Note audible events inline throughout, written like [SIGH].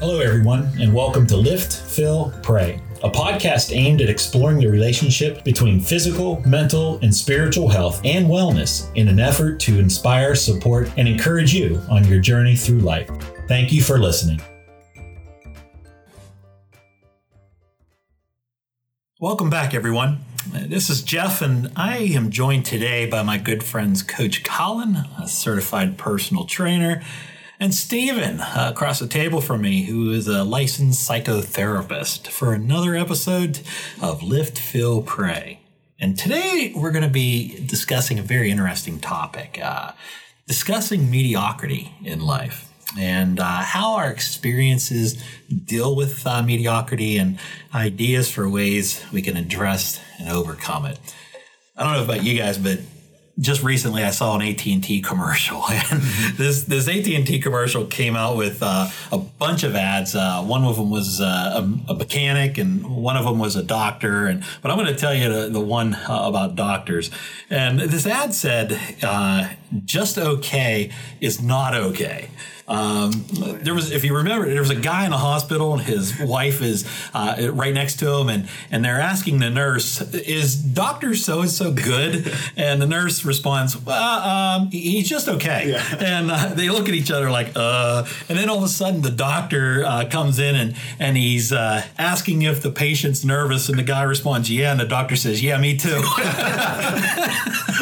Hello, everyone, and welcome to Lift, Fill, Pray, a podcast aimed at exploring the relationship between physical, mental, and spiritual health and wellness in an effort to inspire, support, and encourage you on your journey through life. Thank you for listening. Welcome back, everyone. This is Jeff, and I am joined today by my good friends Coach Colin, a certified personal trainer, and Steven uh, across the table from me, who is a licensed psychotherapist, for another episode of Lift, Fill, Pray. And today we're going to be discussing a very interesting topic uh, discussing mediocrity in life and uh, how our experiences deal with uh, mediocrity and ideas for ways we can address and overcome it. I don't know about you guys, but just recently I saw an AT&T commercial [LAUGHS] and this this AT&T commercial came out with uh, a bunch of ads. Uh, one of them was uh, a, a, mechanic and one of them was a doctor and but I'm going to tell you the, the one uh, about doctors. And this ad said uh, just okay is not okay. Um, there was, if you remember, there was a guy in a hospital, and his wife is uh, right next to him, and and they're asking the nurse, "Is Doctor so and so good?" And the nurse responds, "Well, um, he's just okay." Yeah. [LAUGHS] And uh, they look at each other like, "Uh," and then all of a sudden the doctor uh, comes in and and he's uh, asking if the patient's nervous, and the guy responds, "Yeah," and the doctor says, "Yeah, me too." [LAUGHS]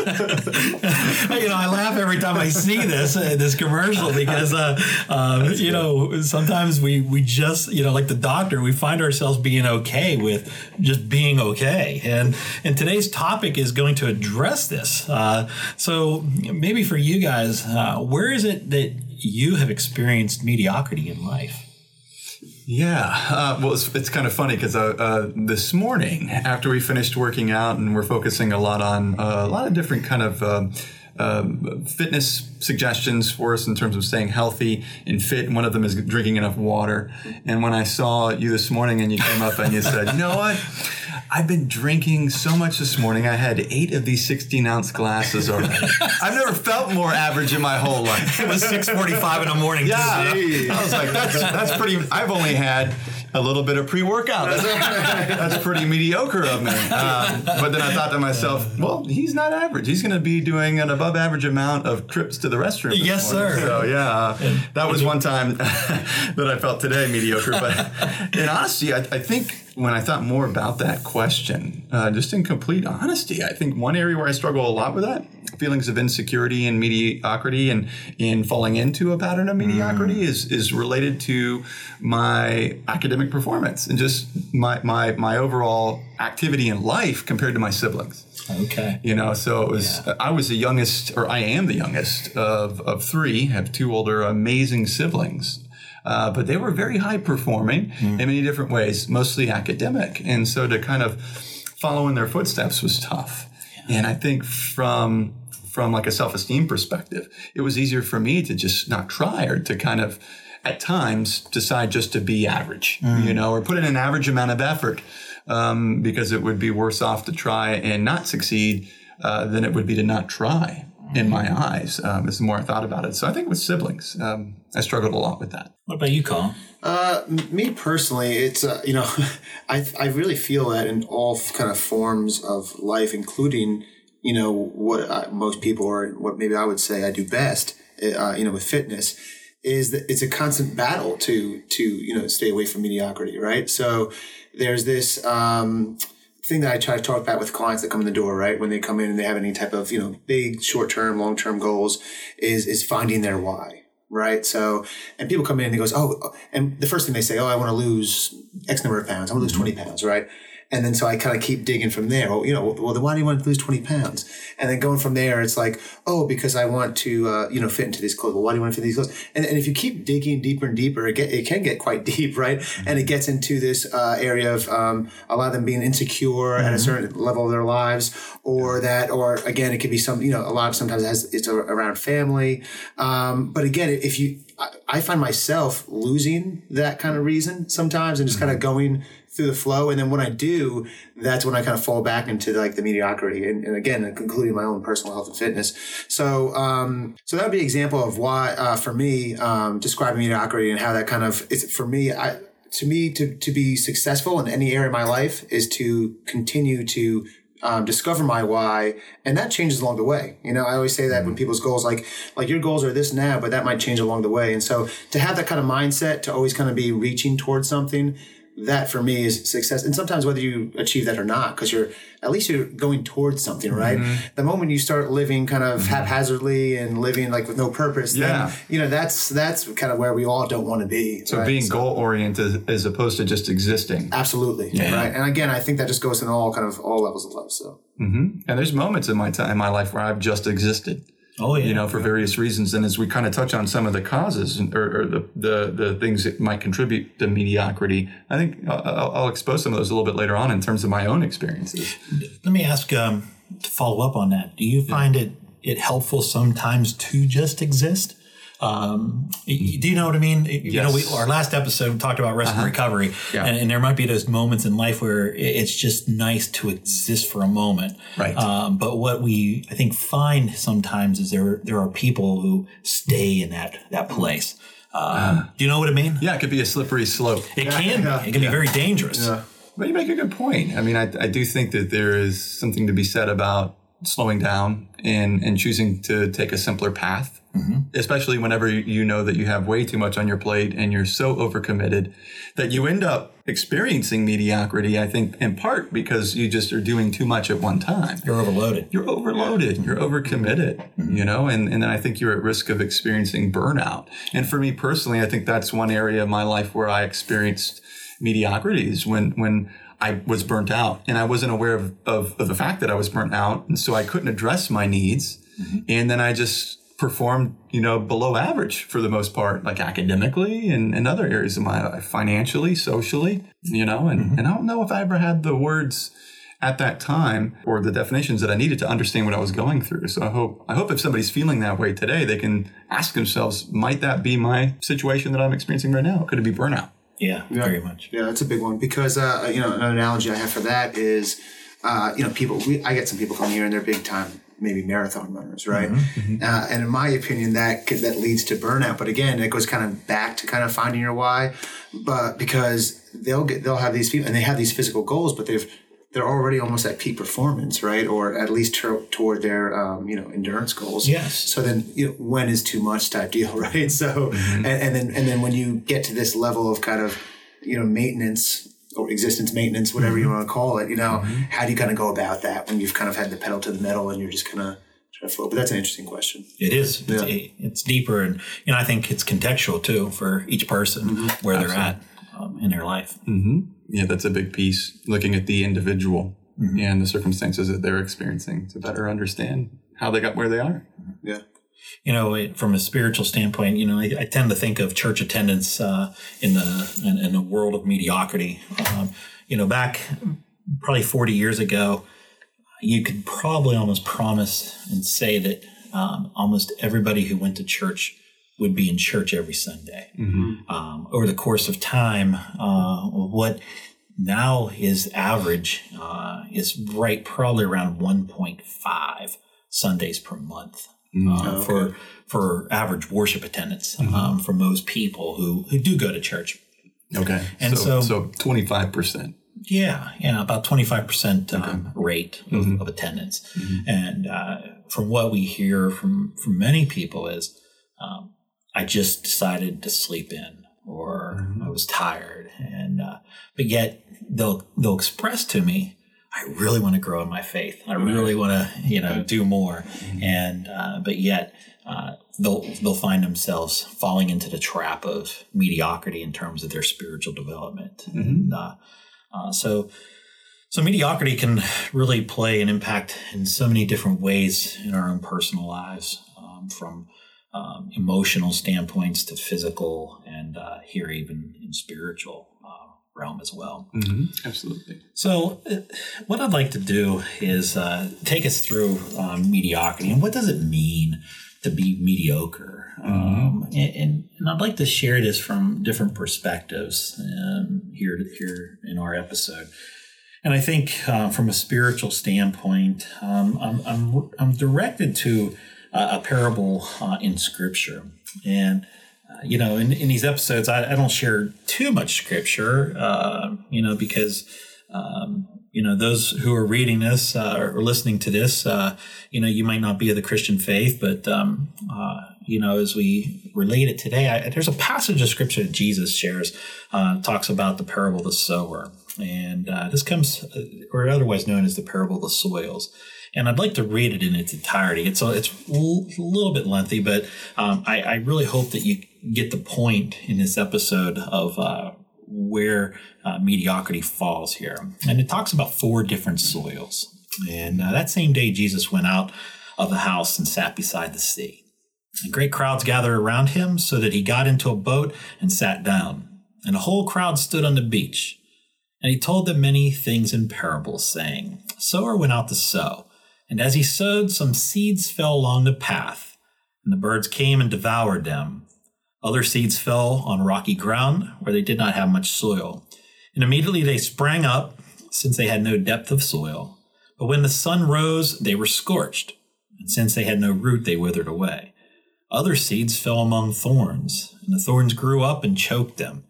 you know, I laugh every time I see this uh, this commercial because uh, um, you know, sometimes we we just you know, like the doctor, we find ourselves being okay with just being okay, and and today's topic is going to address this. Uh, so maybe for you guys, uh, where is it that you have experienced mediocrity in life? Yeah, uh, well, it's, it's, kind of funny because uh, uh, this morning, after we finished working out, and we're focusing a lot on uh, a lot of different kind of um, um, fitness suggestions for us in terms of staying healthy and fit. One of them is drinking enough water. And when I saw you this morning and you came up and you said, you know what? I've been drinking so much this morning. I had eight of these 16 ounce glasses already. [LAUGHS] I've never felt more average in my whole life. It was 6:45 in the morning. Yeah, I was like, that's that's pretty. I've only had a little bit of pre-workout. That's, [LAUGHS] that's pretty mediocre of me. Um, but then I thought to myself, well, he's not average. He's going to be doing an above average amount of trips to the restroom. Yes, morning. sir. So yeah, that was one time [LAUGHS] that I felt today mediocre. But [LAUGHS] in honesty, I, I think when I thought more about that question, uh, just in complete honesty, I think one area where I struggle a lot with that feelings of insecurity and mediocrity and in falling into a pattern of mediocrity mm. is is related to my academic performance and just my my my overall activity in life compared to my siblings. Okay. You know, so it was yeah. I was the youngest or I am the youngest of of three, have two older amazing siblings. Uh, but they were very high performing mm. in many different ways, mostly academic. And so to kind of follow in their footsteps was tough. Yeah. And I think from from like a self-esteem perspective, it was easier for me to just not try or to kind of at times decide just to be average, mm. you know, or put in an average amount of effort um, because it would be worse off to try and not succeed uh, than it would be to not try in my eyes um, as the more I thought about it. So I think with siblings, um, I struggled a lot with that. What about you, Colin? Uh, me personally, it's uh, you know, [LAUGHS] I I really feel that in all kind of forms of life, including you know what I, most people are what maybe I would say I do best, uh, you know, with fitness, is that it's a constant battle to to you know stay away from mediocrity, right? So there's this um, thing that I try to talk about with clients that come in the door, right? When they come in and they have any type of you know big short term, long term goals, is is finding their why right? So, and people come in and he goes, oh, and the first thing they say, oh, I want to lose X number of pounds. I want to lose 20 pounds, right? And then so I kind of keep digging from there. Well, you know, well, then why do you want to lose 20 pounds? And then going from there, it's like, oh, because I want to, uh, you know, fit into these clothes. Well, why do you want to fit into these clothes? And, and if you keep digging deeper and deeper, it, get, it can get quite [LAUGHS] deep, right? Mm-hmm. And it gets into this uh, area of um, a lot of them being insecure mm-hmm. at a mm-hmm. certain level of their lives, or that, or again, it could be some, you know, a lot of sometimes it has, it's around family. Um, but again, if you, I, I find myself losing that kind of reason sometimes and just kind of going through the flow. And then when I do, that's when I kind of fall back into like the mediocrity. And, and again, including my own personal health and fitness. So, um, so that would be an example of why, uh, for me, um, describing mediocrity and how that kind of is for me, I, to me, to, to be successful in any area of my life is to continue to um, discover my why, and that changes along the way. You know, I always say that when people's goals, like like your goals are this now, but that might change along the way. And so to have that kind of mindset, to always kind of be reaching towards something, that for me is success. And sometimes whether you achieve that or not, because you're at least you're going towards something, right? Mm-hmm. The moment you start living kind of mm-hmm. haphazardly and living like with no purpose, Yeah. then you know that's that's kind of where we all don't want to be. So right? being goal oriented as opposed to just existing. absolutely right. And again, I think that just goes in all kind of all levels of life. So. Mm-hmm. And there's moments in my time in my life where I've just existed. Oh yeah. you know, for various reasons. And as we kind of touch on some of the causes or, or the, the the things that might contribute to mediocrity, I think I'll, I'll I'll expose some of those a little bit later on in terms of my own experiences. Let me ask um, to follow up on that. Do you find it it helpful sometimes to just exist? Um, y- do you know what I mean? You know, we, Uh-huh. our last episode talked about rest and recovery, Yeah. and, and there might be those moments in life where it's just nice to exist for a moment. Right. Um, but what we I think find sometimes is there there are people who stay in that that place. Um, do you know what I mean? Yeah, it could be a slippery slope. It can yeah, be. It can be very dangerous. But you make a good point. I mean, I, I do think that there is something to be said about slowing down and, and choosing to take a simpler path, Mm-hmm. especially whenever you- know that you have way too much on your plate and you're so overcommitted that you end up experiencing mediocrity, I think, in part because you just are doing too much at one time. You're overloaded. You're overloaded. Mm-hmm. You're overcommitted, mm-hmm. you know, and, and then I think you're at risk of experiencing burnout. And for me personally, I think that's one area of my life where I experienced mediocrities when, when I was burnt out and I wasn't aware of, of, of the fact that I was burnt out. And so I couldn't address my needs. And then I just performed, you know, below average for the most part, like academically and, and other areas of my life, financially, socially, you know, and, and I don't know if I ever had the words at that time or the definitions that I needed to understand what I was going through. So I hope I hope if somebody's feeling that way today, they can ask themselves, might that be my situation that I'm experiencing right now? Could it be burnout? Yeah, very much. Yeah, that's a big one because uh, you know an analogy I have for that is uh, you know people. We, I get some people come here and they're big time maybe marathon runners, right? Uh, and in my opinion, that could, that leads to burnout. But again, it goes kind of back to kind of finding your why. But because they'll get they'll have these people and they have these physical goals, but they've they're already almost at peak performance, right? Or at least tur- toward their um, you know endurance goals. Yes. So then, you know, when is too much type deal, [LAUGHS] right? So, and, and then and then when you get to this level of kind of, you know, maintenance or existence maintenance, whatever you mm-hmm. want to call it, you know, mm-hmm. how do you kind of go about that when you've kind of had the pedal to the metal and you're just kind of trying to float? But that's an interesting question. It is. It's, it's deeper, and you know I think it's contextual too for each person mm-hmm. where they're at um, in their life. Yeah, that's a big piece. Looking at the individual and the circumstances that they're experiencing to better understand how they got where they are. Yeah. You know, it, from a spiritual standpoint, you know, I, I tend to think of church attendance uh, in the in, in the world of mediocrity. Um, you know, back probably forty years ago, you could probably almost promise and say that um, almost everybody who went to church would be in church every Sunday. Um, over the course of time, uh, what now is average uh, is right probably around 1.5 Sundays per month. Uh, for for average worship attendance um, for most people who, who do go to church. Okay. And so so- twenty five percent. Yeah, yeah, about twenty five percent um, rate of, of attendance, and uh, from what we hear from from many people is, um, I just decided to sleep in, or I was tired, and uh, but yet they'll they'll express to me, I really want to grow in my faith. I really want to you know do more, and uh, but yet. Uh, they'll they'll find themselves falling into the trap of mediocrity in terms of their spiritual development, and uh, uh, so, so mediocrity can really play an impact in so many different ways in our own personal lives, um, from um, emotional standpoints to physical, and uh, here even in spiritual realm as well. Absolutely. So, uh, what I'd like to do is uh, take us through um, mediocrity and what does it mean to be mediocre. Um, and, and, and I'd like to share this from different perspectives um, here here in our episode. And I think uh, from a spiritual standpoint, um, I'm, I'm, I'm directed to a, a parable uh, in Scripture. And, uh, you know, in, in these episodes, I, I don't share too much Scripture, uh, you know, because um, you know those who are reading this uh, or listening to this uh, you know you might not be of the christian faith but um, uh, you know as we relate it today I, there's a passage of scripture that jesus shares talks about the parable of the sower and this comes or otherwise known as the parable of the soils and I'd like to read it in its entirety. It's a, it's a little bit lengthy, but um, I, I, really hope that you get the point in this episode of where uh, mediocrity falls here. And it talks about four different soils. And uh, that same day, Jesus went out of the house and sat beside the sea. And great crowds gathered around him so that he got into a boat and sat down. And the whole crowd stood on the beach. And he told them many things in parables, saying, Sower went out to sow. And as he sowed, some seeds fell along the path, and the birds came and devoured them. Other seeds fell on rocky ground where they did not have much soil. And immediately they sprang up, since they had no depth of soil. But when the sun rose, they were scorched. And since they had no root, they withered away. Other seeds fell among thorns, and the thorns grew up and choked them.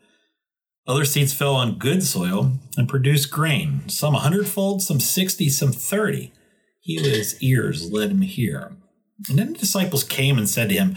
Other seeds fell on good soil and produced grain, some a hundredfold, some sixty, some thirty. He with his ears let him hear. And then the disciples came and said to him,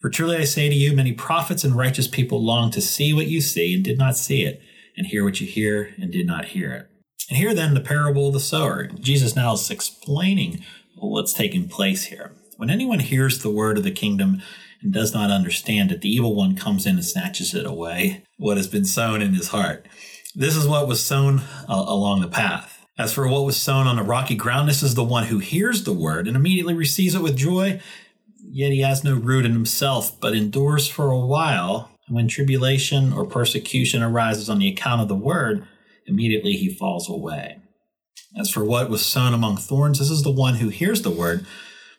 For truly I say to you, many prophets and righteous people long to see what you see and did not see it, and hear what you hear and did not hear it. And here then the parable of the sower. Jesus now is explaining what's taking place here. When anyone hears the word of the kingdom and does not understand it, the evil one comes in and snatches it away, what has been sown in his heart. This is what was sown uh, along the path. As for what was sown on the rocky ground, this is the one who hears the word and immediately receives it with joy Yet he has no root in himself, but endures for a while. And when tribulation or persecution arises on the account of the word, immediately he falls away. As for what was sown among thorns, this is the one who hears the word,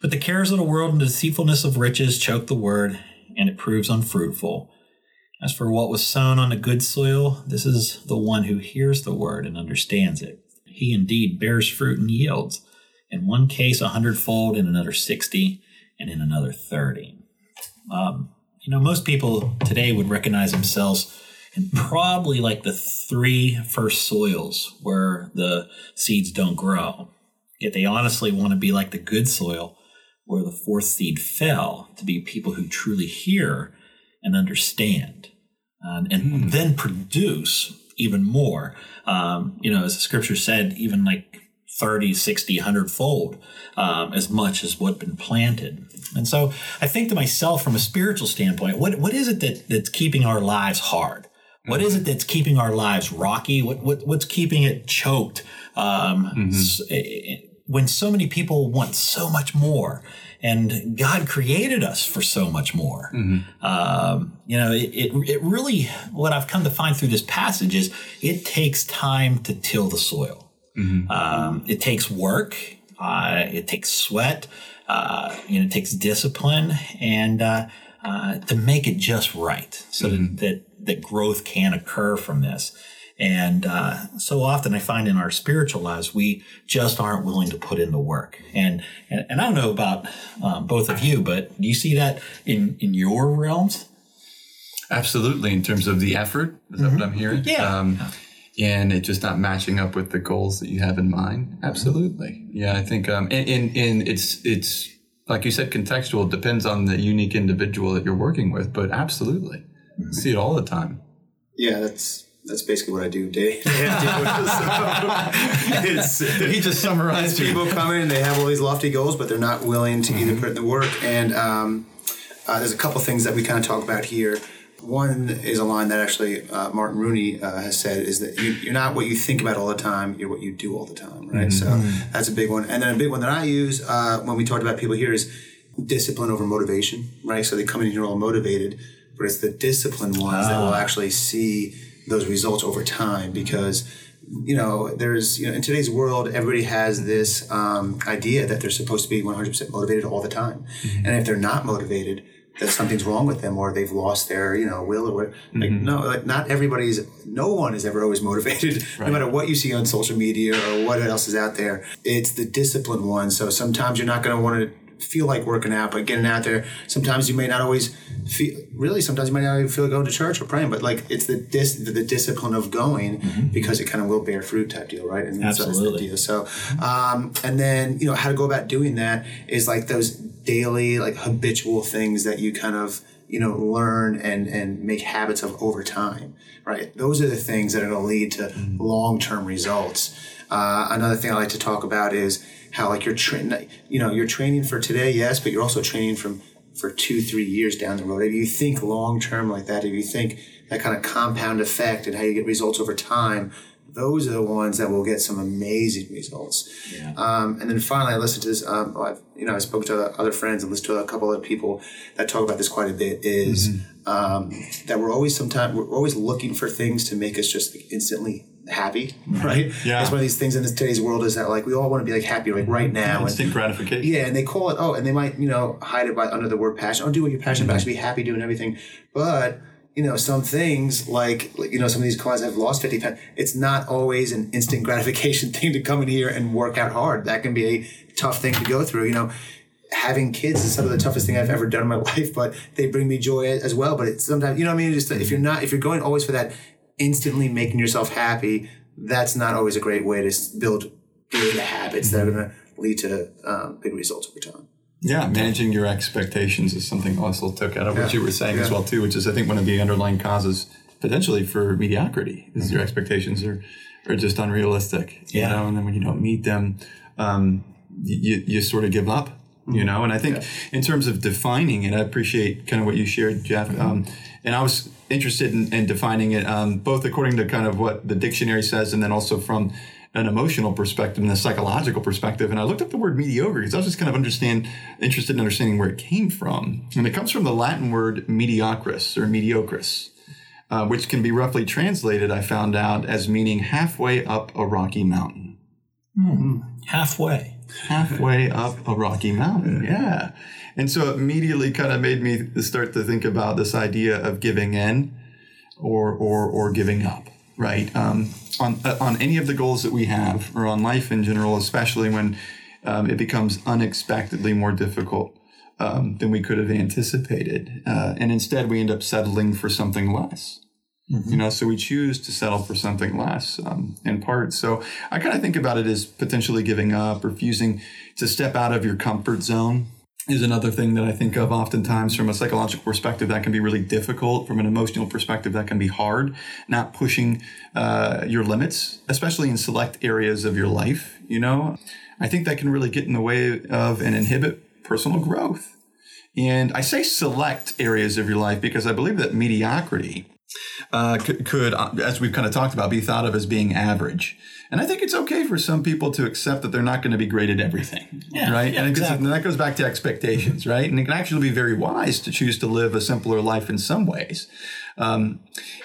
but the cares of the world and the deceitfulness of riches choke the word, and it proves unfruitful. As for what was sown on the good soil, this is the one who hears the word and understands it. He indeed bears fruit and yields, in one case a hundredfold, in another sixty, and in another 30. Um, you know, most people today would recognize themselves in probably like the three first soils where the seeds don't grow. Yet they honestly want to be like the good soil where the fourth seed fell to be people who truly hear and understand and, and mm. then produce even more. Um, you know, as the scripture said, even like 30, 60, 100 fold um, as much as what's been planted. And so I think to myself, from a spiritual standpoint, what, what is it that, that's keeping our lives hard? What is it that's keeping our lives rocky? What, what what's keeping it choked? Um, mm-hmm. so, when so many people want so much more, and God created us for so much more. Mm-hmm. Um, you know, it, it, it really what I've come to find through this passage is it takes time to till the soil. Mm-hmm. Um, it takes work. Uh, it takes sweat. Uh, you know, it takes discipline and uh, uh to make it just right, so mm-hmm. that, that, that growth can occur from this. And uh, so often, I find in our spiritual lives, we just aren't willing to put in the work. And and, and I don't know about um, both of you, but do you see that in in your realms? Absolutely, in terms of the effort, is that what I'm hearing? Yeah. Um, and it just not matching up with the goals that you have in mind. Absolutely. Yeah, I think, um, and, and, and it's, it's, like you said, contextual. It depends on the unique individual that you're working with, but absolutely. See it all the time. Yeah, that's that's basically what I do day. [LAUGHS] [LAUGHS] it's He just summarized As people come in and they have all these lofty goals, but they're not willing to either put in the work. And um, uh, there's a couple things that we kind of talk about here. One is a line that actually uh, Martin Rooney uh, has said is that you, you're not what you think about all the time, you're what you do all the time, right? So that's a big one. And then a big one that I use uh, when we talked about people here is discipline over motivation, right? So they come in here all motivated, but it's the disciplined ones that will actually see those results over time because you know, there's, you know, in today's world, everybody has this um, idea that they're supposed to be 100% motivated all the time. And if they're not motivated, that something's wrong with them or they've lost their, you know, will or whatever. Like, no, like not everybody's, no one is ever always motivated, [LAUGHS] no matter what you see on social media or what else is out there. It's the disciplined one. So sometimes you're not going to want to feel like working out, but getting out there. Sometimes you may not always feel. Really, sometimes you might not even feel like going to church or praying. But like it's the dis, the, the discipline of going because it kind of will bear fruit type deal, right? And that's- that's the Absolutely. deal. So, um, and then you know how to go about doing that is like those daily, like habitual things that you kind of you know learn and and make habits of over time, right? Those are the things that are going to lead to long term results. Uh, another thing I like to talk about is how like you're training, you know, you're training for today, yes, but you're also training from for two, three years down the road. If you think long term like that, if you think that kind of compound effect and how you get results over time, those are the ones that will get some amazing results. Yeah. Um, and then finally, I listened to this. Um, I've, you know, I spoke to other friends and listened to a couple of people that talk about this quite a bit. Is um, that we're always sometimes we're always looking for things to make us just like, instantly happy, right? Yeah. It's one of these things in this, today's world is that like we all want to be like happy like right now. And, Instant gratification. yeah, and they call it oh, and they might you know hide it by under the word passion. Oh, do what you're passionate about. Actually, be happy doing everything. But you know, some things like you know some of these clients have lost fifty pounds. It's not always an instant [LAUGHS] gratification thing to come in here and work out hard. That can be a tough thing to go through. You know. Having kids is some of the toughest thing I've ever done in my [LAUGHS] life, but they bring me joy as well. But it's sometimes, you know I mean? Just if you're not, if you're going always for that instantly making yourself happy, that's not always a great way to build big habits that are going to lead to um, big results over time. Yeah, managing your expectations is something I also took out of what Yeah. you were saying as well too, which is I think one of the underlying causes potentially for mediocrity is your expectations are are just unrealistic. You know, and then when you don't meet them, um, you you sort of give up. You know, and I think in terms of defining it, I appreciate kind of what you shared, Jeff. Um, and I was interested in, in defining it um, both according to kind of what the dictionary says, and then also from an emotional perspective and a psychological perspective. And I looked up the word mediocre because I was just kind of understand interested in understanding where it came from. And it comes from the Latin word mediocris or mediocris, uh, which can be roughly translated, I found out, as meaning halfway up a rocky mountain. Halfway. Halfway [LAUGHS] up a rocky mountain, yeah. And so it immediately kind of made me start to think about this idea of giving in or or or giving up, right? Um, on uh, on any of the goals that we have, or on life in general, especially when um, it becomes unexpectedly more difficult um, than we could have anticipated, uh, and instead we end up settling for something less. You know, so we choose to settle for something less um, in part. So I kind of think about it as potentially giving up, refusing to step out of your comfort zone is another thing that I think of oftentimes from a psychological perspective that can be really difficult. From an emotional perspective, that can be hard. Not pushing uh, your limits, especially in select areas of your life. You know, I think that can really get in the way of and inhibit personal growth. And I say select areas of your life because I believe that mediocrity uh, could, could, uh, as we've kind of talked about, be thought of as being average. And I think it's okay for some people to accept that they're not going to be great at everything, [LAUGHS] Yeah, right? yeah, and, exactly. that goes back to expectations, right? And it can actually be very wise to choose to live a simpler life in some ways. Um,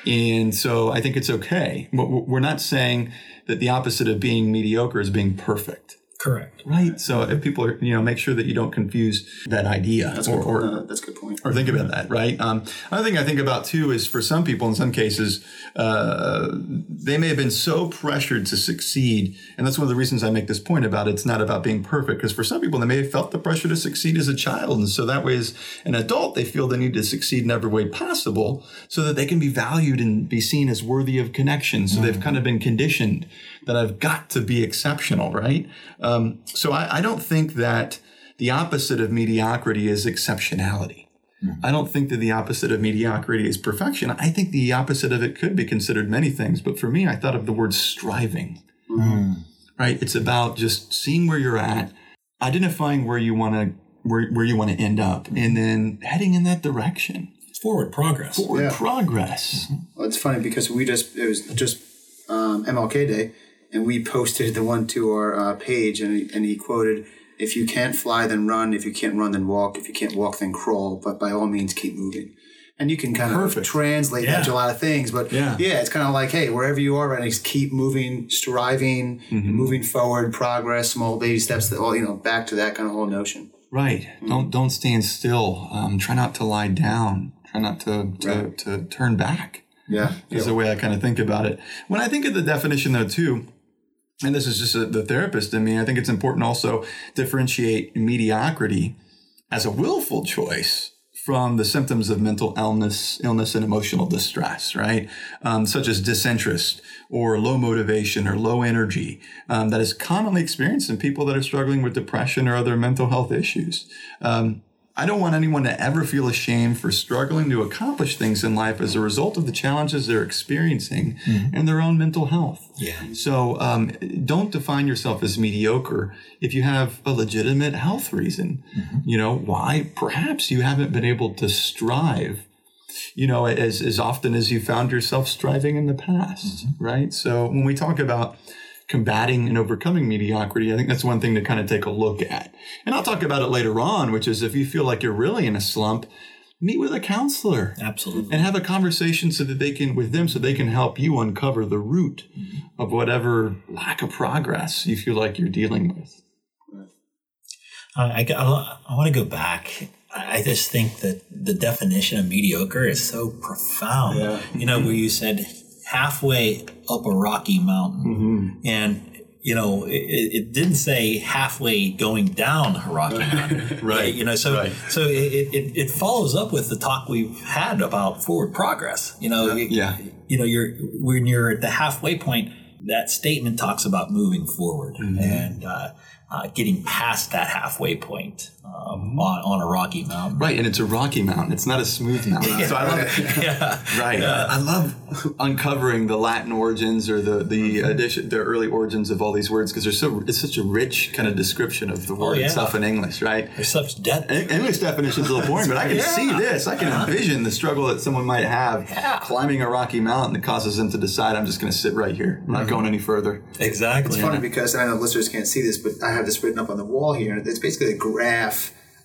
and so I think it's okay. We're not saying that the opposite of being mediocre is being perfect. Correct. right? So if people are, you know, make sure that you don't confuse that idea That's a or, good or, point. Uh, that's a good point. or think about that, right? Um, another thing I think about too is for some people, in some cases, uh, they may have been so pressured to succeed, and that's one of the reasons I make this point about it's not about being perfect. Because for some people, they may have felt the pressure to succeed as a child, and so that way, as an adult, they feel they need to succeed in every way possible, so that they can be valued and be seen as worthy of connection. So they've kind of been conditioned that I've got to be exceptional, right? Um, so I, I don't think that the opposite of mediocrity is exceptionality. I don't think that the opposite of mediocrity is perfection. I think the opposite of it could be considered many things. But for me, I thought of the word striving. Right? It's about just seeing where you're at, identifying where you want to where, where you want to end up, and then heading in that direction. It's forward progress. Forward Yeah. progress. Well, it's funny because we just it was just um, MLK Day, and we posted the one to our uh, page, and he, and he quoted, "If you can't fly, then run. If you can't run, then walk. If you can't walk, then crawl. But by all means, keep moving." And you can kind Perfect. of translate that Yeah. to a lot of things, but Yeah. yeah, it's kind of like, hey, wherever you are right now, just keep moving, striving, Mm-hmm. moving forward, progress, small baby steps. That all you know, back to that kind of whole notion. Right. Don't don't stand still. Um, try not to lie down. Try not to to, Right. to turn back. Yeah, is the way I kind of think about it. When I think of the definition, though, too, and this is just a, the therapist in me, I think it's important also differentiate mediocrity as a willful choice from the symptoms of mental illness, illness and emotional distress, right? Um, such as disinterest or low motivation or low energy um, that is commonly experienced in people that are struggling with depression or other mental health issues. Um, I don't want anyone to ever feel ashamed for struggling to accomplish things in life as a result of the challenges they're experiencing mm-hmm. and their own mental health. Yeah. So um, don't define yourself as mediocre if you have a legitimate health reason. Mm-hmm. You know, why perhaps you haven't been able to strive, you know, as, as often as you found yourself striving in the past, mm-hmm. right? So when we talk about combating and overcoming mediocrity, I think that's one thing to kind of take a look at. And I'll talk about it later on, which is if you feel like you're really in a slump, meet with a counselor Absolutely. and have a conversation so that they can with them so they can help you uncover the root of whatever lack of progress you feel like you're dealing with Uh, I, I, I want to go back. I I just think that the definition of mediocre is so profound. Yeah. You know, where you said halfway up a rocky mountain, and you know, it, it didn't say halfway going down a rocky [LAUGHS] mountain, Right. You know, so Right. so it, it, it follows up with the talk we've had about forward progress. You know, Yeah. you know, you're when you're at the halfway point. That statement talks about moving forward and uh, uh, getting past that halfway point um, on, on a rocky mountain. right and it's a rocky mountain it's not a smooth mountain so i love [LAUGHS] Yeah. Right. Uh, I love uncovering the Latin origins or the the addition, the early origins of all these words because they're so it's such a rich kind of description of the word yeah. itself in English, right? There's such depth. En- English definition's a little boring, but I can see this. I can envision the struggle that someone might have Yeah. climbing a rocky mountain that causes them to decide, I'm just going to sit right here. I'm not going any further. Exactly. It's funny because I know listeners can't see this, but I have this written up on the wall here. It's basically a graph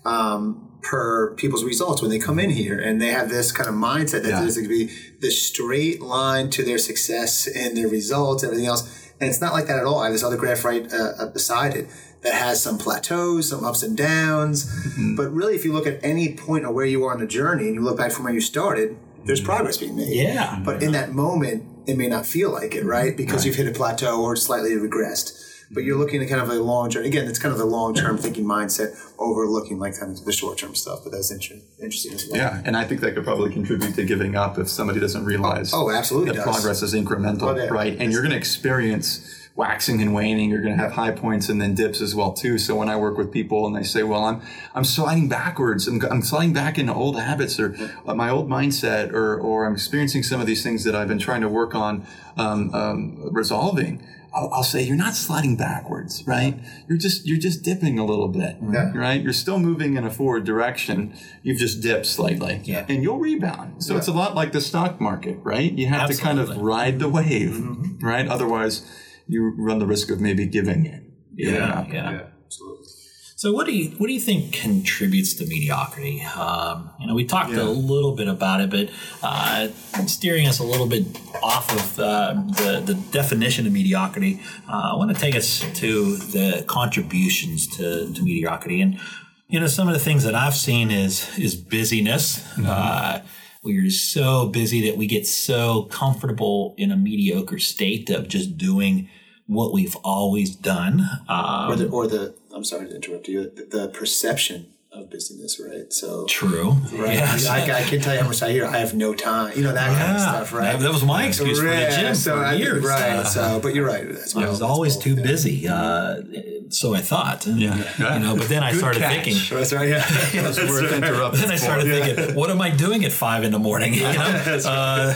um, per people's results when they come in here, and they have this kind of mindset that Yeah. there's going to be this straight line to their success and their results, and everything else. And it's not like that at all. I have this other graph right uh, beside it that has some plateaus, some ups and downs. But really, if you look at any point of where you are on the journey, and you look back from where you started, there's progress being made. Yeah. But in that moment, it may not feel like it, right? Because you've hit a plateau or slightly regressed. But you're looking at kind of a long term. Again, it's kind of the long term thinking mindset, overlooking like kind of the short term stuff. But that's inter- interesting as well. Yeah, and I think that could probably contribute to giving up if somebody doesn't realize Oh, absolutely that does. progress is incremental, Oh, yeah. right? And you're going to experience waxing and waning. You're going to have high points and then dips as well too. So when I work with people and they say, "Well, I'm I'm sliding backwards. I'm, I'm sliding back into old habits or uh, my old mindset, or or I'm experiencing some of these things that I've been trying to work on um, um, resolving." I'll, I'll say you're not sliding backwards, right? You're just you're just dipping a little bit, Yeah. right? You're still moving in a forward direction. You've just dipped slightly, Yeah. and you'll rebound. So it's a lot like the stock market, right? You have to kind of ride the wave, mm-hmm. right? Otherwise, you run the risk of maybe giving in. giving Yeah, yeah. So what do you what do you think contributes to mediocrity? Um, you know, we talked a little bit about it, but uh, steering us a little bit off of uh, the the definition of mediocrity, uh, I want to take us to the contributions to, to mediocrity, and you know, some of the things that I've seen is is busyness. Uh, we are so busy that we get so comfortable in a mediocre state of just doing what we've always done. Um, or the or the I'm sorry to interrupt you. The, the perception of busyness, right? So True. Right. Yes. I, I, I can tell you how much I hear. I have no time. You know that kind of Yeah. stuff, right? That- that was my excuse for the Yeah, gym so for I- years. Right. Uh, so, but you're right. That's I was always too yeah. busy. Uh, so I thought. And, Yeah. You know, but then I Good started catch. thinking. That's right. Yeah. [LAUGHS] It's worth interrupting. Then I started thinking, what am I doing at five in the morning? [LAUGHS] You know, [LAUGHS] uh,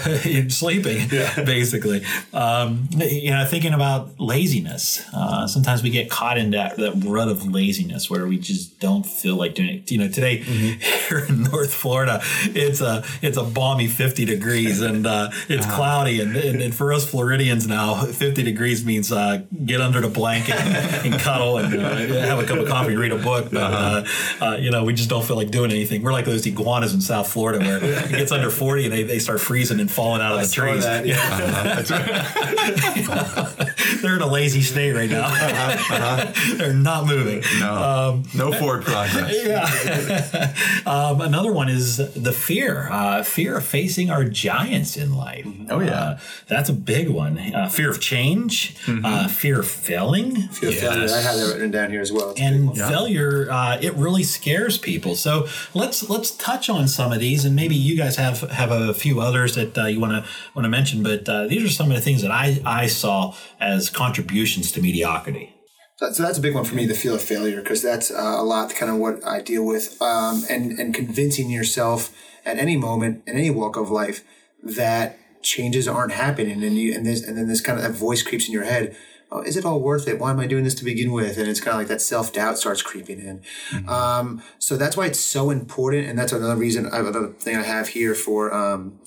sleeping, basically. Um, you know, thinking about laziness. Uh, sometimes we get caught in that, that rut of laziness where we just don't feel like doing You know, today [LAUGHS] here in North Florida, it's a it's a balmy fifty degrees and uh, it's cloudy, and, and, and for us Floridians now, fifty degrees means uh, get under the blanket and, cuddle and [LAUGHS] uh, have a cup of coffee, read a book. But uh, uh, you know, we just don't feel like doing anything. We're like those iguanas in South Florida where it gets under forty and they, they start freezing and falling out of the trees. that, yeah. [LAUGHS] That's right. They're in a lazy state right now. [LAUGHS] They're not moving. No, no forward progress. [LAUGHS] Yeah. um, another one is the fear, uh, fear of facing our giants in life. Oh, yeah. Uh, that's a big one. Uh, fear of change, uh, fear of failing. Fear of failure. I have that written down here as well. It's And one. failure, uh, it really scares people. So let's let's touch on some of these, and maybe you guys have have a few others that uh, you want to want to mention. But uh, these are some of the things that I I saw as contributions to mediocrity. So, that's a big one for me, the feel of failure, because that's uh, a lot kind of what I deal with, um, and and convincing yourself at any moment in any walk of life that changes aren't happening, and you and this and then this kind of that voice creeps in your head. Oh, is it all worth it? Why am I doing this to begin with? And it's kind of like that self doubt starts creeping in. Um, so that's why it's so important, and that's another reason. Another thing I have here for. Um,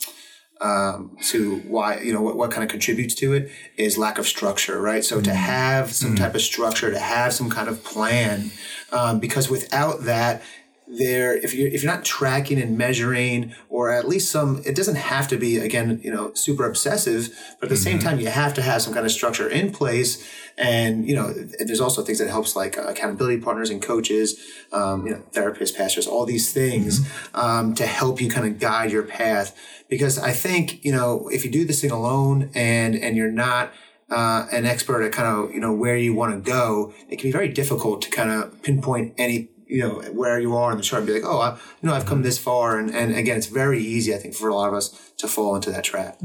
um, to why you know what, what kind of contributes to it is lack of structure right? So to have some type of structure to have some kind of plan um, because without that there if you're if you're not tracking and measuring or at least some it doesn't have to be again you know super obsessive but at the same time you have to have some kind of structure in place. And you know there's also things that helps like uh, accountability partners and coaches um, you know therapists pastors all these things um, to help you kind of guide your path. Because i think you know if you do this thing alone and and you're not uh, an expert at kind of you know where you want to go it can be very difficult to kind of pinpoint any you know where you are in the chart and be like oh I, you know i've come this far and, and again it's very easy i think for a lot of us to fall into that trap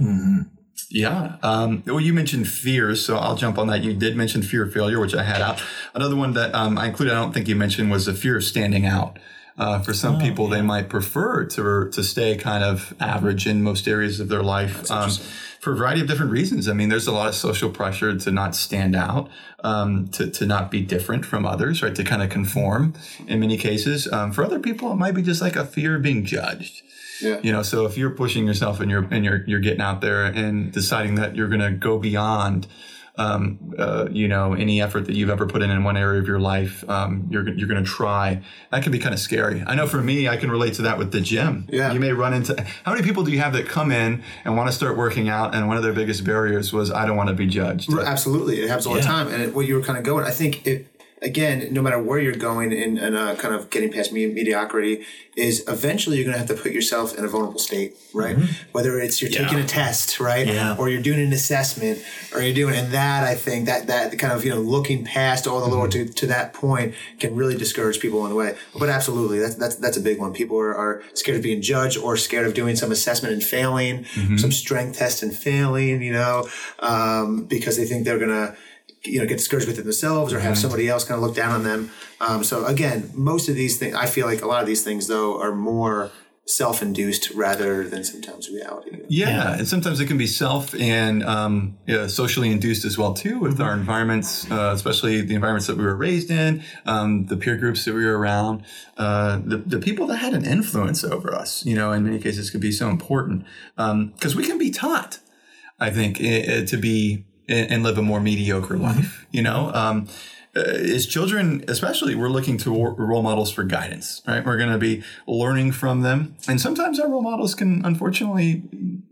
Yeah. Um, well, you mentioned fears, so I'll jump on that. You did mention fear of failure, which I had out. Another one that um, I included, I don't think you mentioned, was the fear of standing out. Uh, for some people, they might prefer to to stay kind of average in most areas of their life um, for a variety of different reasons. I mean, there's a lot of social pressure to not stand out, um, to, to not be different from others, right? To kind of conform in many cases. Um, for other people, it might be just like a fear of being judged. yeah You know, so if you're pushing yourself and you're and you're you're getting out there and deciding that you're going to go beyond, um, uh, you know, any effort that you've ever put in in one area of your life, um, you're you're going to try. That can be kind of scary. I know for me, I can relate to that with the gym. Yeah. you may run into. How many people do you have that come in and want to start working out, and one of their biggest barriers was I don't want to be judged. Absolutely, it happens all the time. And it, where you were kind of going, I think it again, no matter where you're going in, in uh, kind of getting past me- mediocrity, is eventually you're going to have to put yourself in a vulnerable state, right? Whether it's you're taking a test, right, Yeah. or you're doing an assessment, or you're doing, and that I think that that kind of you know looking past all the lower to, to that point can really discourage people on the way. But absolutely, that's that's that's a big one. People are, are scared of being judged or scared of doing some assessment and failing, some strength test and failing, you know, um, because they think they're gonna you know get discouraged within themselves or have somebody else kind of look down on them. Um, so again, most of these things, I feel like a lot of these things though are more self-induced rather than sometimes reality. Yeah, and sometimes it can be self and um, yeah, socially induced as well too, with our environments, uh, especially the environments that we were raised in, um, the peer groups that we were around, uh, the the people that had an influence over us. You know, in many cases, could be so important because we can be taught, I think, i- i- to be and live a more mediocre life. You know. Um, uh, as children, especially, we're looking to role models for guidance, right? We're going to be learning from them. And sometimes our role models can unfortunately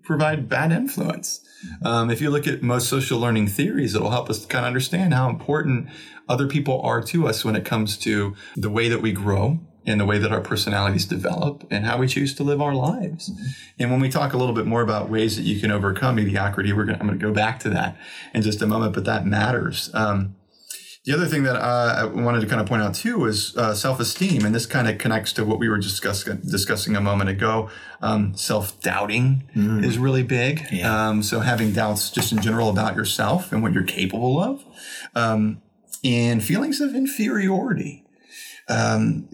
provide bad influence. Um, if you look at most social learning theories, it'll help us kind of understand how important other people are to us when it comes to the way that we grow and the way that our personalities develop and how we choose to live our lives. Mm-hmm. And when we talk a little bit more about ways that you can overcome mediocrity, we're gonna, I'm going to go back to that in just a moment, but that matters. Um, the other thing that uh, I wanted to kind of point out too is uh, self-esteem, and this kind of connects to what we were discuss- discussing a moment ago. Um, self-doubting mm. is really big. Yeah. Um, so having doubts just in general about yourself and what you're capable of, um, and feelings of inferiority. Um,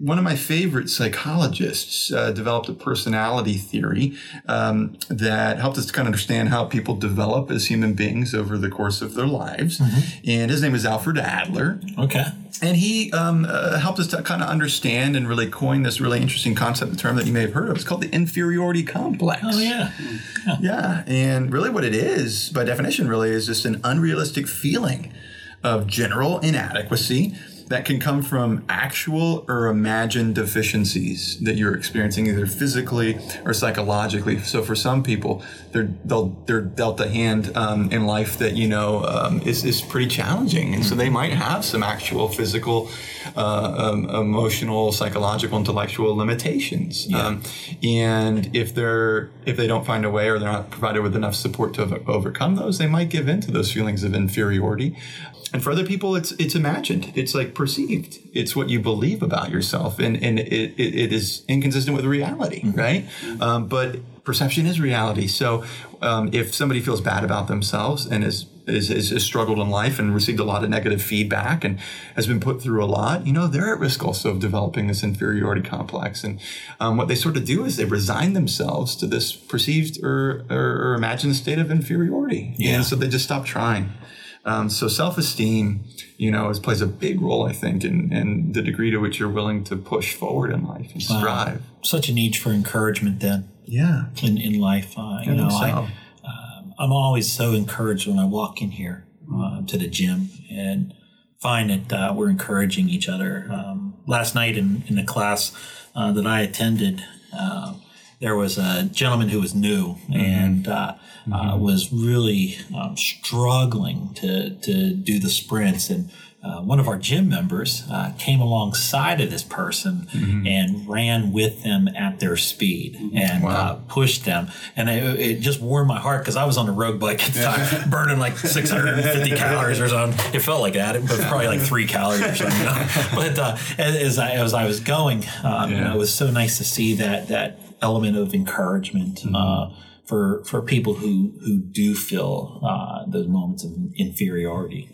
one of my favorite psychologists uh, developed a personality theory um, that helped us to kind of understand how people develop as human beings over the course of their lives. Mm-hmm. And his name is Alfred Adler. Okay. And he um, uh, helped us to kind of understand and really coin this really interesting concept, the term that you may have heard of. It's called the inferiority complex. Oh, yeah. Yeah. yeah. And really, what it is, by definition, really is just an unrealistic feeling of general inadequacy that can come from actual or imagined deficiencies that you're experiencing either physically or psychologically. So for some people, they're they'll, they're dealt a hand um, in life that you know um, is is pretty challenging, and so they might have some actual physical, uh, um, emotional, psychological, intellectual limitations. Yeah. Um, and if they're if they don't find a way or they're not provided with enough support to overcome those, they might give in to those feelings of inferiority. And for other people, it's it's imagined. It's like perceived. It's what you believe about yourself, and and it it, it is inconsistent with reality, mm-hmm. right? Um, but perception is reality. So um, if somebody feels bad about themselves and is is, is, is, struggled in life and received a lot of negative feedback and has been put through a lot, you know, they're at risk also of developing this inferiority complex. And um, what they sort of do is they resign themselves to this perceived or, or, or imagined state of inferiority. Yeah. And so they just stop trying. Um, so self-esteem, you know, is, plays a big role, I think, in, in the degree to which you're willing to push forward in life and strive. Wow. Such a need for encouragement, then. Yeah. In in life, uh, you know, so. I, uh, I'm always so encouraged when I walk in here uh, to the gym and find that uh, we're encouraging each other. Um, last night in in the class uh, that I attended uh, there was a gentleman who was new mm-hmm. and uh, mm-hmm. uh, was really um, struggling to, to do the sprints. And uh, one of our gym members uh, came alongside of this person mm-hmm. and ran with them at their speed mm-hmm. and wow. Uh, pushed them. And it, it, just warmed my heart because I was on a road bike at the time, [LAUGHS] burning like 650 [LAUGHS] calories or something. It felt like that, but probably like three calories or something. You [LAUGHS] know? But uh, as, I, as I was going, um, yeah. you know, it was so nice to see that that element of encouragement mm-hmm. uh, for for people who who do feel uh, those moments of inferiority.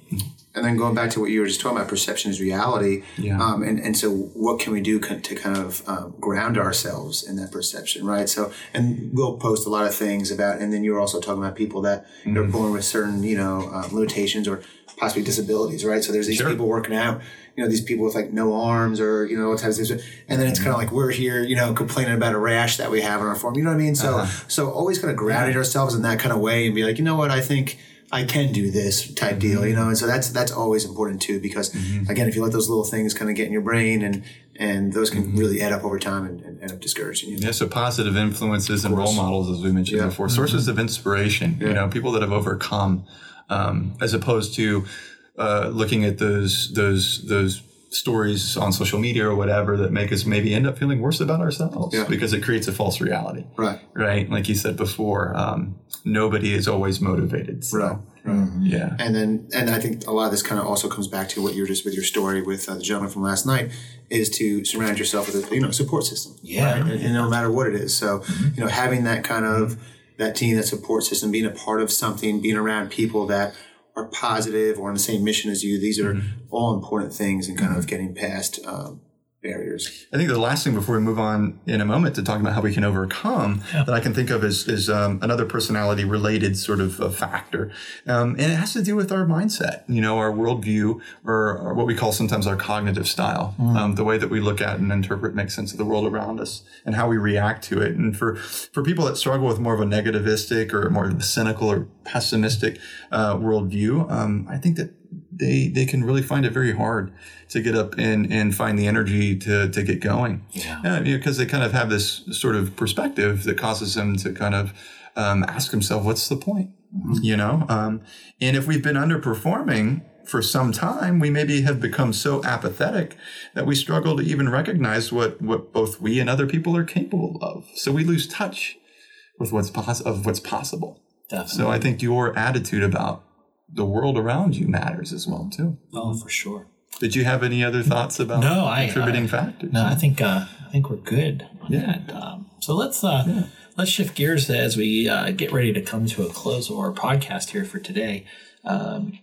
And then going back to what you were just talking about, perception is reality. Yeah. Um, and, and so what can we do to kind of um, ground ourselves in that perception, right? So, and we'll post a lot of things about, and then you were also talking about people that mm-hmm. are born with certain, you know, uh, limitations or possibly disabilities, right? So there's these sure. people working out, you know, these people with like no arms or, you know, what types of things. And then it's kind of like we're here, you know, complaining about a rash that we have on our form. You know what I mean? So, uh-huh. so always kind of grounding ourselves in that kind of way and be like, you know what, I think I can do this type deal, you know? And so that's, that's always important too, because mm-hmm. again, if you let those little things kind of get in your brain and, and those can mm-hmm. really add up over time and, and end up discouraging you. Yeah, so positive influences and role models, as we mentioned yeah. before, sources mm-hmm. of inspiration, yeah. you know, people that have overcome, um, as opposed to uh, looking at those those those stories on social media or whatever that make us maybe end up feeling worse about ourselves yeah. because it creates a false reality. Right. Right. Like you said before, um, nobody is always motivated. So, right. Mm-hmm. Yeah. And then, and I think a lot of this kind of also comes back to what you're just with your story with uh, the gentleman from last night is to surround yourself with a, you know, support system. Yeah. Right? And, and, no matter what it is. So, mm-hmm. you know, having that kind of, that team, that support system, being a part of something, being around people that are positive or on the same mission as you. These are mm-hmm. all important things in kind mm-hmm. of getting past um, barriers. I think the last thing before we move on in a moment to talk about how we can overcome yeah. that I can think of is, is um, another personality related sort of a factor. Um, and it has to do with our mindset, you know, our worldview or, or what we call sometimes our cognitive style, mm. um, the way that we look at and interpret, make sense of the world around us and how we react to it. And for, for people that struggle with more of a negativistic or more of a cynical or pessimistic uh, worldview, um, I think that they they can really find it very hard to get up and and find the energy to to get going. Yeah. because they kind of have this sort of perspective that causes them to kind of um, ask themselves, "What's the point?" You know, um, and if we've been underperforming for some time, we maybe have become so apathetic that we struggle to even recognize what what both we and other people are capable of. So we lose touch with what's pos- of what's possible. Definitely. So I think your attitude about the world around you matters as well too. oh, for sure. Did you have any other thoughts about No, I- contributing I- factors? No, I think uh, I think we're good on Yeah. that. Um, so let's uh, let's shift gears as we uh, get ready to come to a close of our podcast here for today. Um,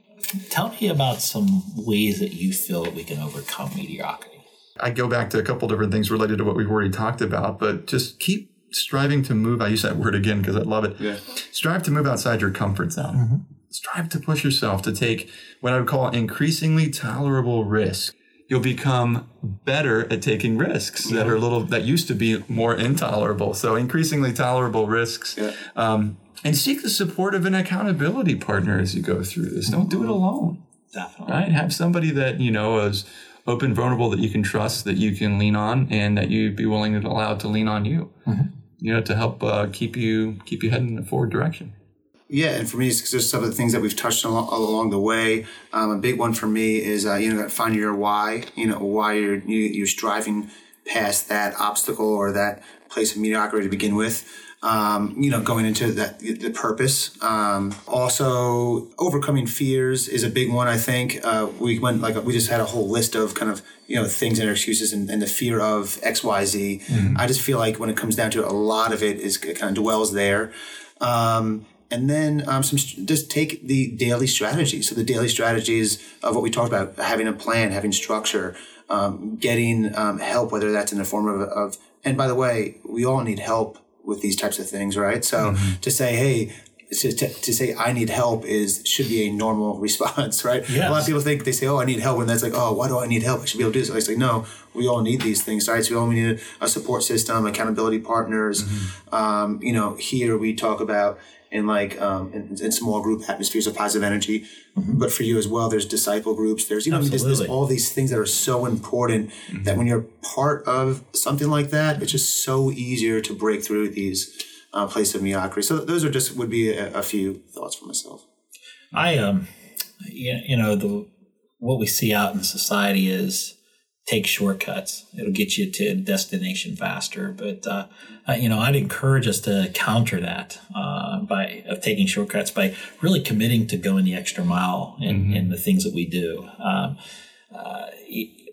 tell me about some ways that you feel that we can overcome mediocrity. I go back to a couple different things related to what we've already talked about, but just keep striving to move. I use that word again because I love it. Yeah. Strive to move outside your comfort zone. Strive to push yourself to take what I would call increasingly tolerable risk. You'll become better at taking risks that are a little that used to be more intolerable. So increasingly tolerable risks. Yeah. Um, and seek the support of an accountability partner as you go through this. Don't do it alone Definitely. right? Have somebody that you know is open, vulnerable, that you can trust, that you can lean on, and that you'd be willing to allow to lean on you. You know, to help uh, keep you keep you heading in a forward direction. Yeah, and for me, it's just some of the things that we've touched along, along the way. Um, a big one for me is uh, you know finding your why. You know why you're you, you're striving past that obstacle or that place of mediocrity to begin with. Um, you know, going into that the purpose. Um, also, overcoming fears is a big one. I think uh, we went like we just had a whole list of kind of you know things and excuses and, and the fear of X Y Z. I just feel like when it comes down to it, a lot of it is kind of dwells there. Um, and then um, some just take the daily strategy. So the daily strategies of what we talked about: having a plan, having structure, um, getting um, help, whether that's in the form of, of. And by the way, we all need help with these types of things, right? So to say, hey. To, to, to say I need help is should be a normal [LAUGHS] response, right? A lot of people think they say, "Oh, I need help," and that's like, "Oh, why do I need help? I should be able to do this." I say, "No, we all need these things, right? So we all need a support system, accountability partners. Um, you know, here we talk about in like um, in, in small group atmospheres of positive energy, but for you as well, there's disciple groups. There's you know, there's, there's all these things that are so important that when you're part of something like that, it's just so easier to break through these uh, places of mediocrity. So those are just would be a, a few thoughts for myself. I um, you, you know the what we see out in society is take shortcuts. It'll get you to a destination faster. But uh, uh, you know, I'd encourage us to counter that uh, by of taking shortcuts by really committing to going the extra mile in, in the things that we do. Um, uh,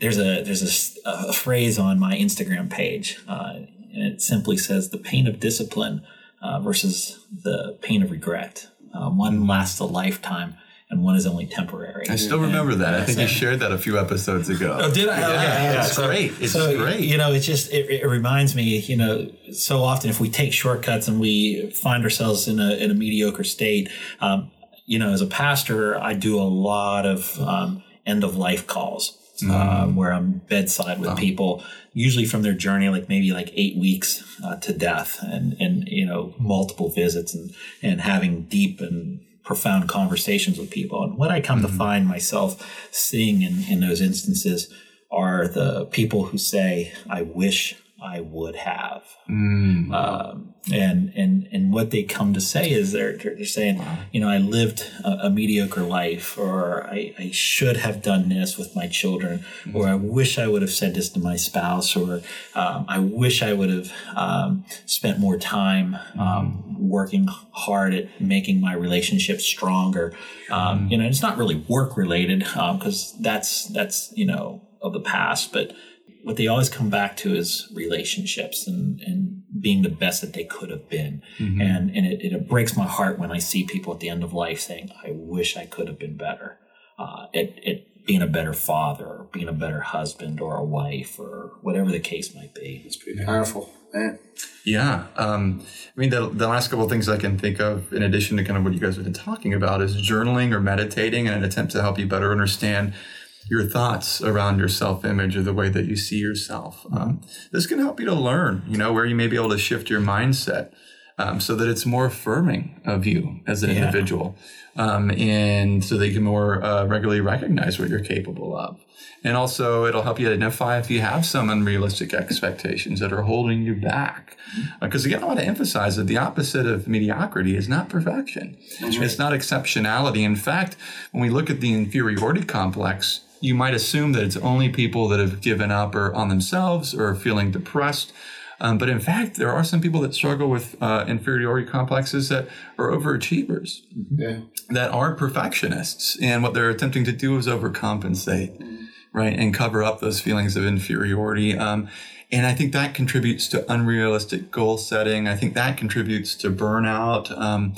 there's a there's a a, phrase on my Instagram page, uh, and it simply says the pain of discipline uh, versus the pain of regret. One lasts a lifetime, and one is only temporary. I still remember that. I think you shared that a few episodes ago. Oh, did I? Yeah, Okay, it's So- great. It's so, great. You know, it's just it, it reminds me. You know, so often if we take shortcuts and we find ourselves in a in a mediocre state, um, you know, as a pastor, I do a lot of um, end of life calls. Uh, Mm. where I'm bedside with people, usually from their journey, like maybe like eight weeks uh, to death, and and you know multiple visits and and having deep and profound conversations with people. And what I come to mm-hmm. find myself seeing in, in those instances are the people who say, I wish I would have. Um, and, and, and what they come to say is they're, they're saying, you know, I lived a, a mediocre life, or I, I should have done this with my children, or I wish I would have said this to my spouse, or um, I wish I would have um, spent more time um, working hard at making my relationship stronger. Um, you know, it's not really work related because that's that's you know of the past, but what they always come back to is relationships and, and being the best that they could have been. And, and it, it breaks my heart when I see people at the end of life saying, I wish I could have been better uh, at, at being a better father or being a better husband or a wife or whatever the case might be. It's pretty powerful, man. Yeah. Um, I mean, the, the last couple of things I can think of, in addition to kind of what you guys have been talking about, is journaling or meditating in an attempt to help you better understand your thoughts around your self image or the way that you see yourself. Um, this can help you to learn, you know, where you may be able to shift your mindset. um, so that it's more affirming of you as an Yeah. individual, um, and so that you can more uh, regularly recognize what you're capable of. And also, it'll help you identify if you have some unrealistic expectations that are holding you back. Because again, I want to emphasize that the opposite of mediocrity is not perfection. It's not exceptionality. In fact, when we look at the inferiority complex, you might assume that it's only people that have given up or on themselves or are feeling depressed. Um, but in fact, there are some people that struggle with uh, inferiority complexes that are overachievers. Yeah. that aren't perfectionists. And what they're attempting to do is overcompensate right and cover up those feelings of inferiority. Um, and i think that contributes to unrealistic goal setting. I think that contributes to burnout. Um,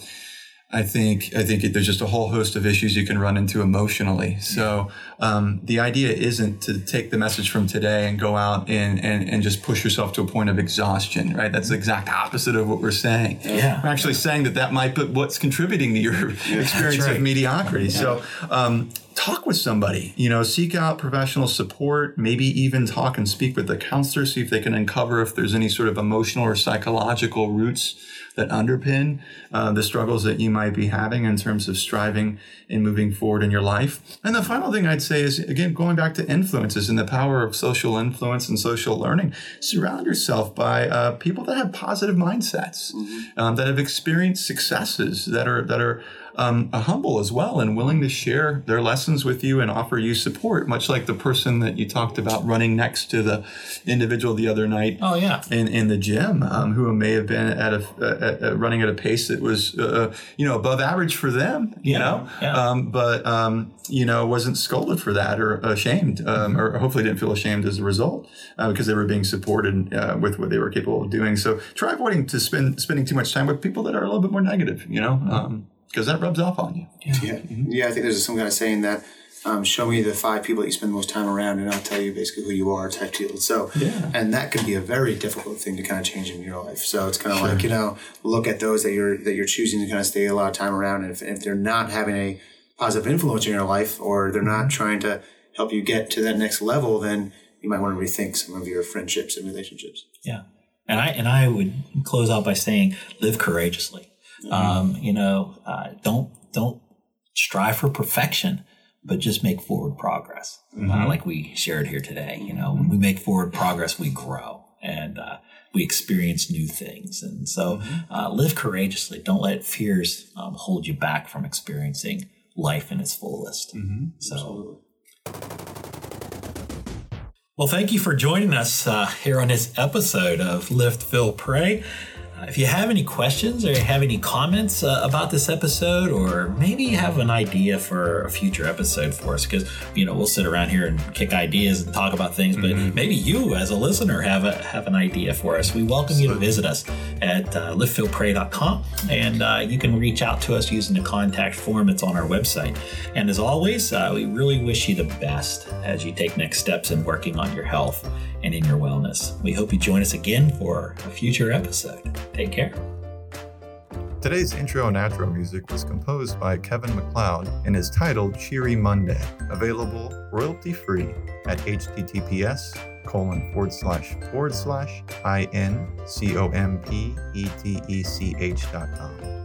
I think I think it, there's just a whole host of issues you can run into emotionally. So um, the idea isn't to take the message from today and go out and, and and just push yourself to a point of exhaustion. Right? That's the exact opposite of what we're saying. Yeah. We're actually saying that that might be what's contributing to your experience right. of mediocrity. So. Um, Talk with somebody, you know, seek out professional support, maybe even talk and speak with the counselor, see if they can uncover if there's any sort of emotional or psychological roots that underpin uh, the struggles that you might be having in terms of striving and moving forward in your life. And the final thing I'd say is, again, going back to influences and the power of social influence and social learning, surround yourself by uh, people that have positive mindsets, um, that have experienced successes, that are that are um, humble as well and willing to share their lessons with you and offer you support, much like the person that you talked about running next to the individual the other night Oh yeah. in, in the gym um, who may have been at a at, at running at a pace that was uh, you know above average for them you Yeah, know? yeah. um, but um, you know wasn't scolded for that or ashamed um, or hopefully didn't feel ashamed as a result uh, because they were being supported uh, with what they were capable of doing. So try avoiding to spend spending too much time with people that are a little bit more negative you know because that rubs off on you Yeah, yeah. I think there's some kind of saying that um, show me the five people that you spend the most time around, and I'll tell you basically who you are type deal. So, Yeah. and that can be a very difficult thing to kind of change in your life. So it's kind of like you know, look at those that you're that you're choosing to kind of stay a lot of time around, and if, if they're not having a positive influence in your life, or they're not trying to help you get to that next level, then you might want to rethink some of your friendships and relationships. Yeah. And I and I would close out by saying, live courageously. Um, you know, uh, don't don't strive for perfection, but just make forward progress, uh, like we shared here today. You know, when we make forward progress, we grow and uh, we experience new things. And so, uh, live courageously. Don't let fears um, hold you back from experiencing life in its fullest. So. Well, thank you for joining us uh, here on this episode of Lift, Fill, Pray. Uh, if you have any questions or you have any comments uh, about this episode, or maybe you have an idea for a future episode for us, because you know we'll sit around here and kick ideas and talk about things, but maybe you, as a listener, have a have an idea for us. We welcome you to visit us at uh, liftfillpray.com, and uh, you can reach out to us using the contact form that's on our website. And as always, uh, we really wish you the best as you take next steps in working on your health and in your wellness. We hope you join us again for a future episode. Take care. Today's intro and outro music was composed by Kevin MacLeod and is titled Cheery Monday, available royalty free at https colon forward slash forward slash i n c o m p e t e c h dot com.